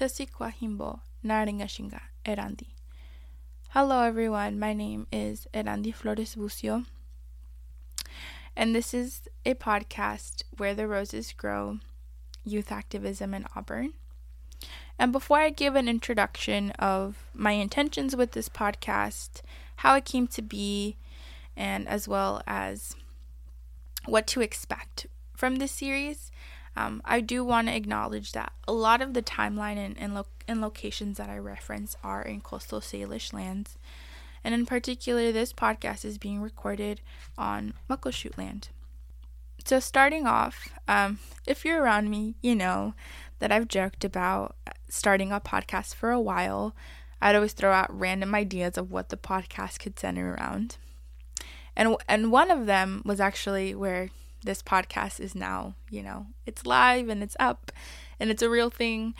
Tasikwahimbo Naringashinga Erandi. Hello everyone, my name is Erandi Flores Bucio, and this is a podcast where the roses grow youth activism in Auburn. And before I give an introduction of my intentions with this podcast, how it came to be, and as well as what to expect from this series, um, I do want to acknowledge that a lot of the timeline and, and, lo- and locations that I reference are in coastal Salish lands. And in particular, this podcast is being recorded on Muckleshoot land. So, starting off, um, if you're around me, you know that I've joked about starting a podcast for a while. I'd always throw out random ideas of what the podcast could center around. And, and one of them was actually where this podcast is now, you know, it's live and it's up and it's a real thing.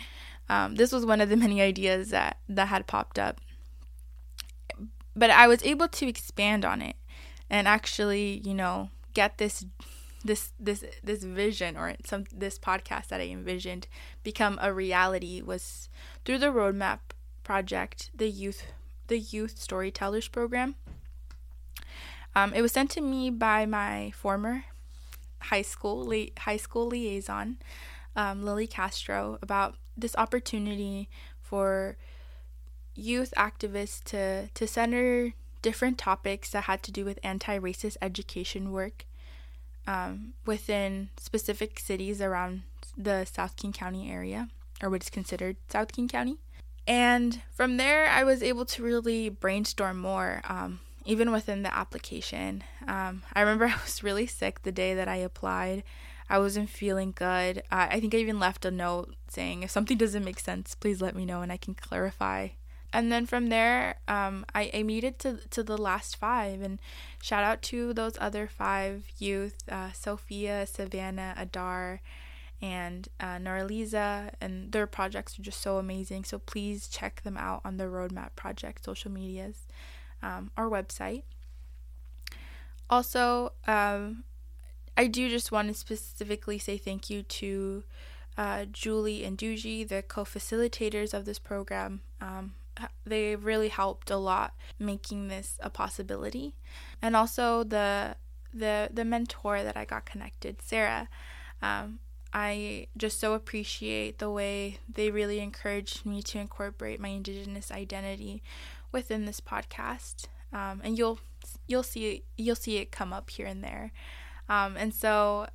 Um, this was one of the many ideas that, that had popped up. But I was able to expand on it and actually, you know, get this this this this vision or some this podcast that I envisioned become a reality was through the roadmap project, the youth the youth storytellers program. Um, it was sent to me by my former high school li- high school liaison, um, Lily Castro, about this opportunity for youth activists to to center different topics that had to do with anti-racist education work um, within specific cities around the South King County area, or what is considered South King County. And from there, I was able to really brainstorm more. Um, even within the application. Um, I remember I was really sick the day that I applied. I wasn't feeling good. Uh, I think I even left a note saying, if something doesn't make sense, please let me know and I can clarify. And then from there, um, I, I made it to, to the last five. And shout out to those other five youth uh, Sophia, Savannah, Adar, and uh, Noraliza. And their projects are just so amazing. So please check them out on the Roadmap Project social medias um, our website. Also, um, I do just want to specifically say thank you to uh, Julie and Duji, the co facilitators of this program. Um, they really helped a lot making this a possibility. And also the the the mentor that I got connected, Sarah. Um, I just so appreciate the way they really encouraged me to incorporate my indigenous identity within this podcast, um, and you'll you'll see you'll see it come up here and there. Um, and so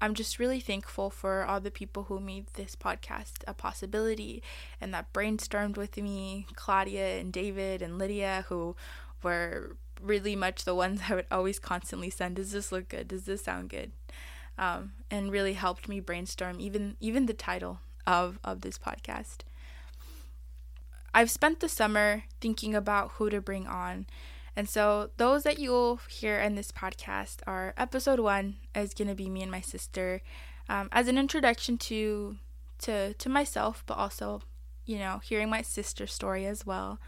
I'm just really thankful for all the people who made this podcast a possibility and that brainstormed with me, Claudia and David and Lydia, who were really much the ones I would always constantly send, does this look good? Does this sound good? Um, and really helped me brainstorm even even the title of, of this podcast. I've spent the summer thinking about who to bring on. And so, those that you'll hear in this podcast are episode one is going to be me and my sister um, as an introduction to, to, to myself, but also, you know, hearing my sister's story as well.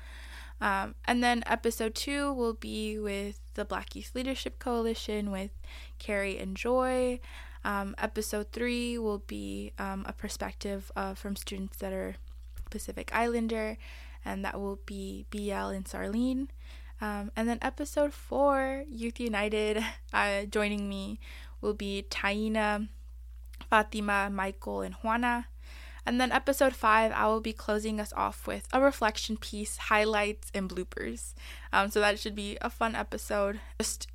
Um, and then episode two will be with the Black Youth Leadership Coalition with Carrie and Joy. Um, episode three will be um, a perspective uh, from students that are Pacific Islander, and that will be BL and Sarlene. Um, and then episode four, Youth United, uh, joining me will be Taina, Fatima, Michael, and Juana. And then episode five, I will be closing us off with a reflection piece, highlights, and bloopers. Um, so that should be a fun episode. Just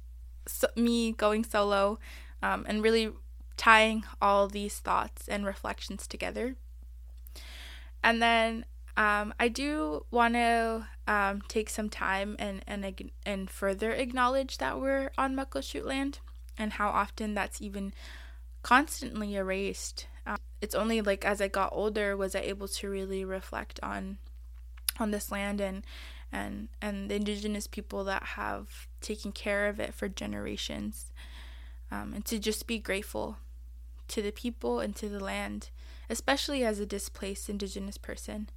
so, me going solo um, and really tying all these thoughts and reflections together. And then um, I do want to um, take some time and, and and further acknowledge that we're on Muckleshoot land and how often that's even constantly erased. Um, it's only like as I got older was I able to really reflect on on this land and and and the indigenous people that have taken care of it for generations, um, and to just be grateful to the people and to the land, especially as a displaced indigenous person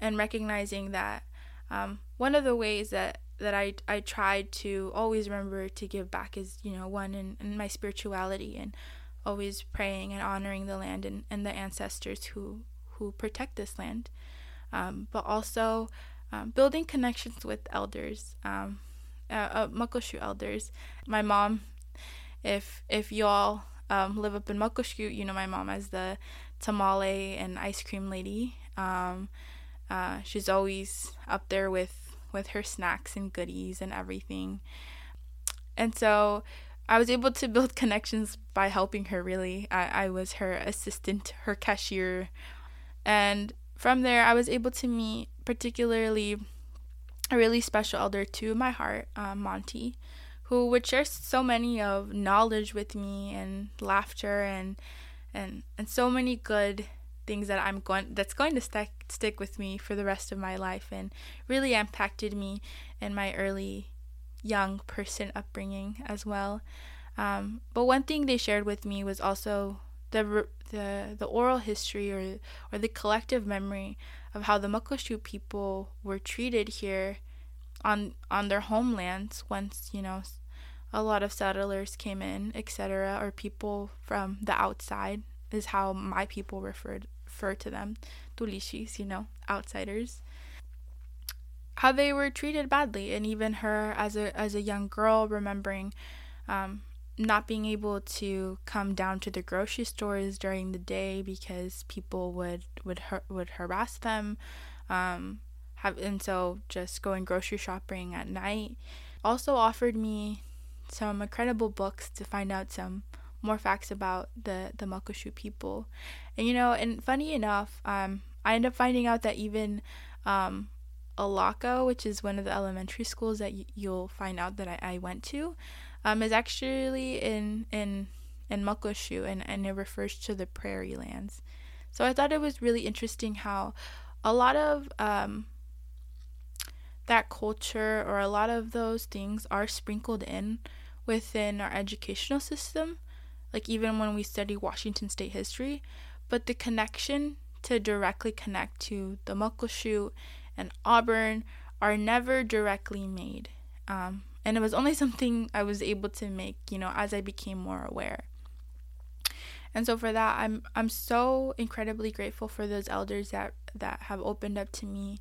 and recognizing that um, one of the ways that that I, I tried to always remember to give back is you know one in, in my spirituality and always praying and honoring the land and, and the ancestors who who protect this land, um, but also um, building connections with elders, um, uh, uh, elders. My mom, if if y'all um, live up in Muckleshoot, you know my mom as the tamale and ice cream lady. Um, uh, she's always up there with with her snacks and goodies and everything. And so I was able to build connections by helping her, really. I, I was her assistant, her cashier. And from there, I was able to meet particularly a really special elder to my heart, um, Monty, who would share so many of knowledge with me and laughter and and and so many good things that I'm going that's going to stick stick with me for the rest of my life and really impacted me in my early young person upbringing as well. Um, but one thing they shared with me was also the the the oral history or or the collective memory of how the Muckleshoot people were treated here on on their homelands once you know a lot of settlers came in, etc., or people from the outside is how my people referred refer to them, tulishis, you know, outsiders how they were treated badly and even her as a as a young girl remembering um, not being able to come down to the grocery stores during the day because people would would would harass them um, have and so just going grocery shopping at night also offered me some incredible books to find out some more facts about the the Muckleshoot people and you know and funny enough um, I end up finding out that even um, Ilalko, which is one of the elementary schools that y- you'll find out that I, I went to, um, is actually in in in Muckleshoot, and and it refers to the prairie lands. So I thought it was really interesting how a lot of um, that culture or a lot of those things are sprinkled in within our educational system, like even when we study Washington State history, but the connection to directly connect to the Muckleshoot and Auburn are never directly made. Um, and it was only something I was able to make, you know, as I became more aware. And so for that, I'm I'm so incredibly grateful for those elders that that have opened up to me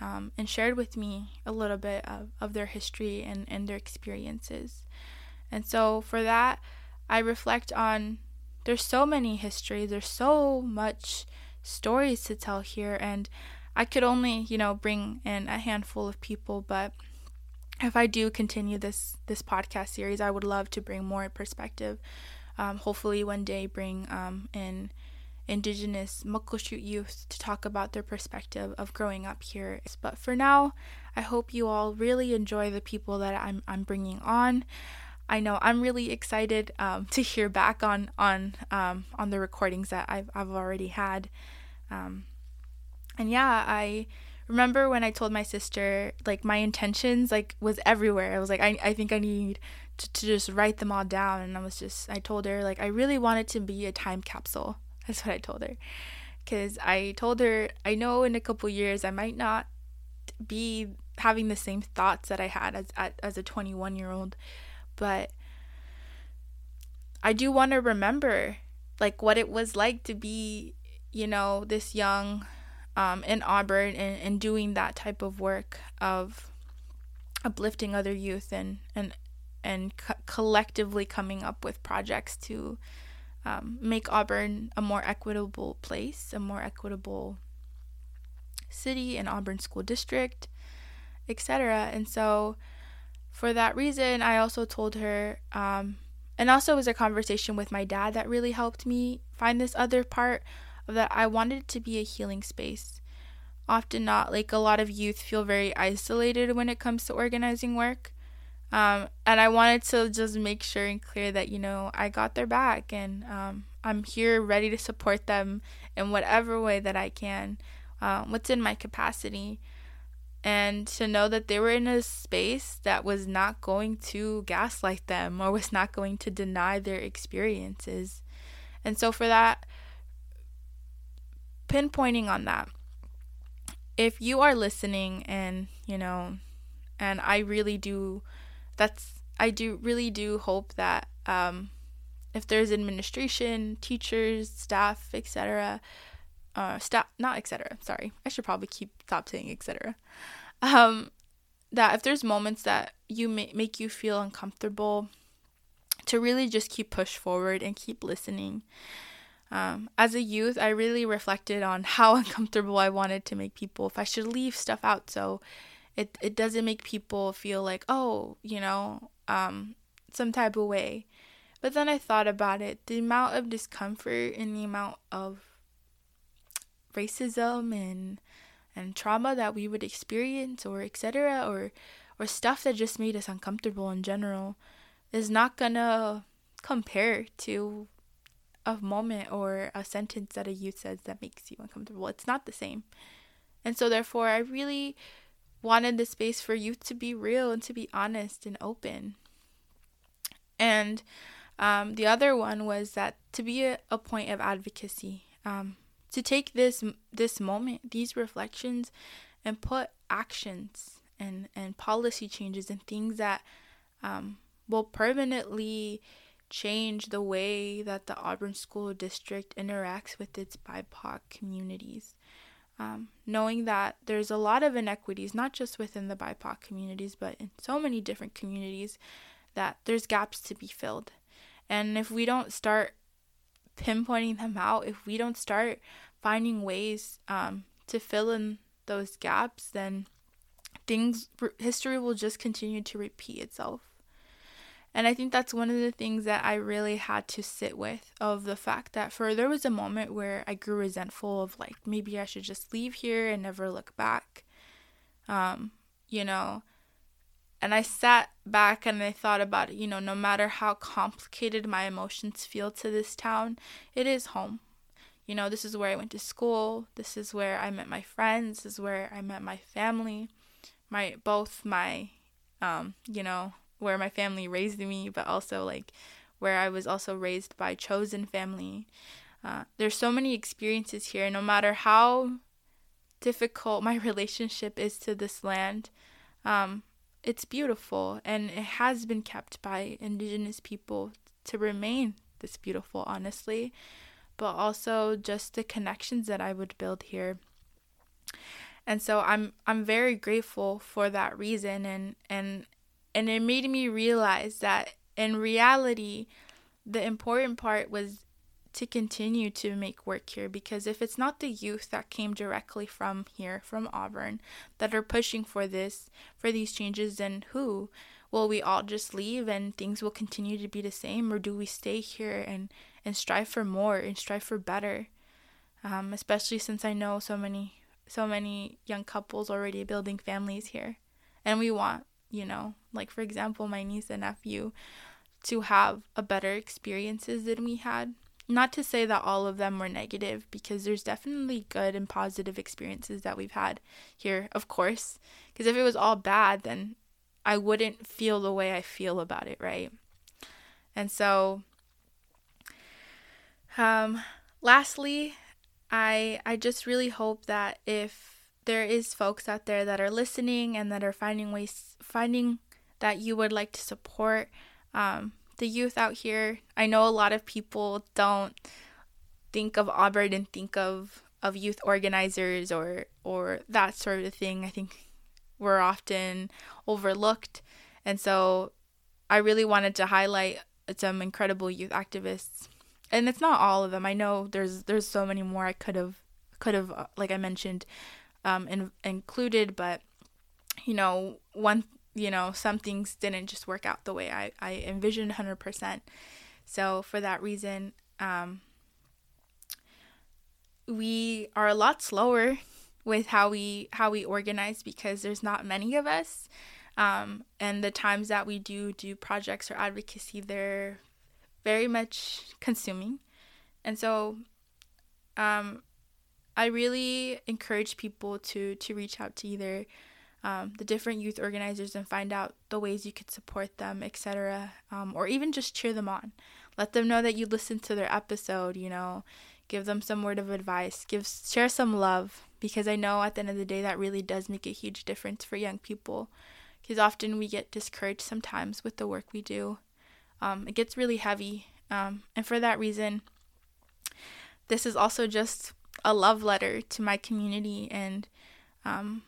um, and shared with me a little bit of, of their history and, and their experiences. And so for that, I reflect on there's so many histories, there's so much stories to tell here, and I could only, you know, bring in a handful of people, but if I do continue this this podcast series, I would love to bring more perspective. Um, hopefully, one day bring um, in Indigenous Muckleshoot youth to talk about their perspective of growing up here. But for now, I hope you all really enjoy the people that I'm I'm bringing on. I know I'm really excited um, to hear back on on um, on the recordings that I've I've already had. Um, and yeah, I remember when I told my sister like my intentions like was everywhere. I was like I I think I need to, to just write them all down and I was just I told her like I really wanted to be a time capsule. That's what I told her. Cuz I told her I know in a couple years I might not be having the same thoughts that I had as as a 21-year-old, but I do want to remember like what it was like to be, you know, this young um, in Auburn and, and doing that type of work of uplifting other youth and and and co- collectively coming up with projects to um, make Auburn a more equitable place, a more equitable city, an Auburn school district, etc. And so, for that reason, I also told her, um, and also it was a conversation with my dad that really helped me find this other part that I wanted to be a healing space. Often not, like a lot of youth feel very isolated when it comes to organizing work. Um, and I wanted to just make sure and clear that, you know, I got their back and um, I'm here ready to support them in whatever way that I can, uh, what's in my capacity. And to know that they were in a space that was not going to gaslight them or was not going to deny their experiences. And so, for that, pinpointing on that. If you are listening and, you know, and I really do that's I do really do hope that um if there's administration, teachers, staff, etc., uh, stop, not etc. Sorry, I should probably keep stop saying etc. Um, that if there's moments that you may, make you feel uncomfortable, to really just keep push forward and keep listening. Um, as a youth, I really reflected on how uncomfortable I wanted to make people if I should leave stuff out so it it doesn't make people feel like oh you know um, some type of way. But then I thought about it, the amount of discomfort and the amount of racism and and trauma that we would experience or etc or or stuff that just made us uncomfortable in general is not gonna compare to a moment or a sentence that a youth says that makes you uncomfortable. It's not the same. And so therefore I really wanted the space for youth to be real and to be honest and open. And um, the other one was that to be a, a point of advocacy. Um, to take this this moment, these reflections, and put actions and and policy changes and things that um, will permanently change the way that the Auburn School District interacts with its BIPOC communities. Um, knowing that there's a lot of inequities, not just within the BIPOC communities, but in so many different communities, that there's gaps to be filled. And if we don't start pinpointing them out, if we don't start finding ways um, to fill in those gaps, then things history will just continue to repeat itself. And I think that's one of the things that I really had to sit with of the fact that for there was a moment where I grew resentful of like maybe I should just leave here and never look back. Um, you know, and I sat back and I thought about it, you know, no matter how complicated my emotions feel to this town, it is home. You know, this is where I went to school. This is where I met my friends. This is where I met my family. My both my um, you know, where my family raised me, but also like where I was also raised by chosen family. Uh, there's so many experiences here. No matter how difficult my relationship is to this land, um, it's beautiful and it has been kept by indigenous people to remain this beautiful, honestly but also just the connections that I would build here. And so I'm I'm very grateful for that reason and and and it made me realize that in reality the important part was to continue to make work here because if it's not the youth that came directly from here from Auburn that are pushing for this for these changes then who will we all just leave and things will continue to be the same or do we stay here and and strive for more and strive for better. Um, especially since I know so many so many young couples already building families here, and we want you know like for example my niece and nephew to have a better experiences than we had. Not to say that all of them were negative, because there's definitely good and positive experiences that we've had here, of course. Because if it was all bad, then I wouldn't feel the way I feel about it, right? And so um, lastly, I I just really hope that if there is folks out there that are listening and that are finding ways finding that you would like to support um, the youth out here. I know a lot of people don't think of Auburn and think of of youth organizers or or that sort of thing. I think we're often overlooked, and so I really wanted to highlight some incredible youth activists and it's not all of them. I know there's there's so many more I could have could have uh, like I mentioned um in, included, but you know one you know some things didn't just work out the way I I envisioned 100%. So for that reason, um we are a lot slower with how we how we organize because there's not many of us um, and the times that we do do projects or advocacy they're very much consuming. And so um, I really encourage people to to reach out to either um, the different youth organizers and find out the ways you could support them, etc. Um, or even just cheer them on. Let them know that you listened to their episode. You know, give them some word of advice, give share some love because I know at the end of the day that really does make a huge difference for young people. Because often we get discouraged sometimes with the work we do um, it gets really heavy. Um, and for that reason, this is also just a love letter to my community and um,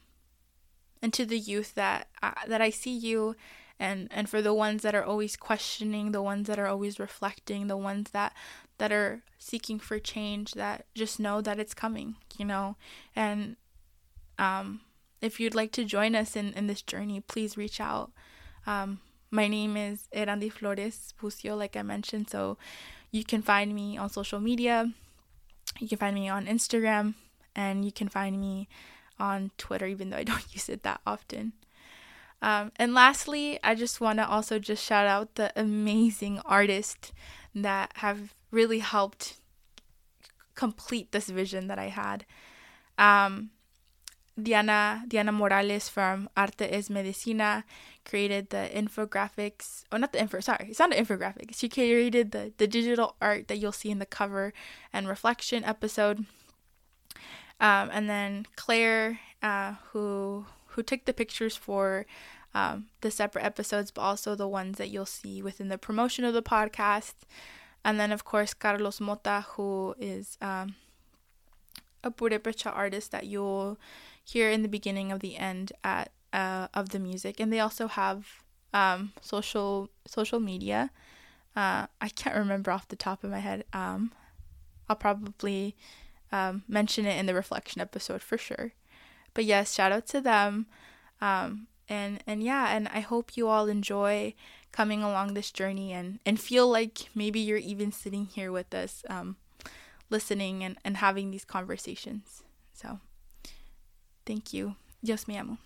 and to the youth that uh, that I see you and and for the ones that are always questioning the ones that are always reflecting the ones that that are seeking for change that just know that it's coming you know? And um if you'd like to join us in in this journey please reach out. Um my name is Erandi Flores Bucio like I mentioned so you can find me on social media. You can find me on Instagram and you can find me on Twitter even though I don't use it that often um, and lastly, I just want to also just shout out the amazing artists that have really helped complete this vision that I had. Um, Diana Diana Morales from Arte es Medicina created the infographics. Oh, not the info. Sorry, it's not an infographic. She created the the digital art that you'll see in the cover and reflection episode. Um, and then Claire, uh, who who took the pictures for um, the separate episodes, but also the ones that you'll see within the promotion of the podcast. And then, of course, Carlos Mota, who is um, a Purepecha artist that you'll hear in the beginning of the end at uh, of the music. And they also have um, social social media. Uh, I can't remember off the top of my head. Um, I'll probably um, mention it in the reflection episode for sure. But yes, shout out to them. Um, and and yeah, and I hope you all enjoy coming along this journey and and feel like maybe you're even sitting here with us, um, listening and and having these conversations. So, thank you. Dios me amo.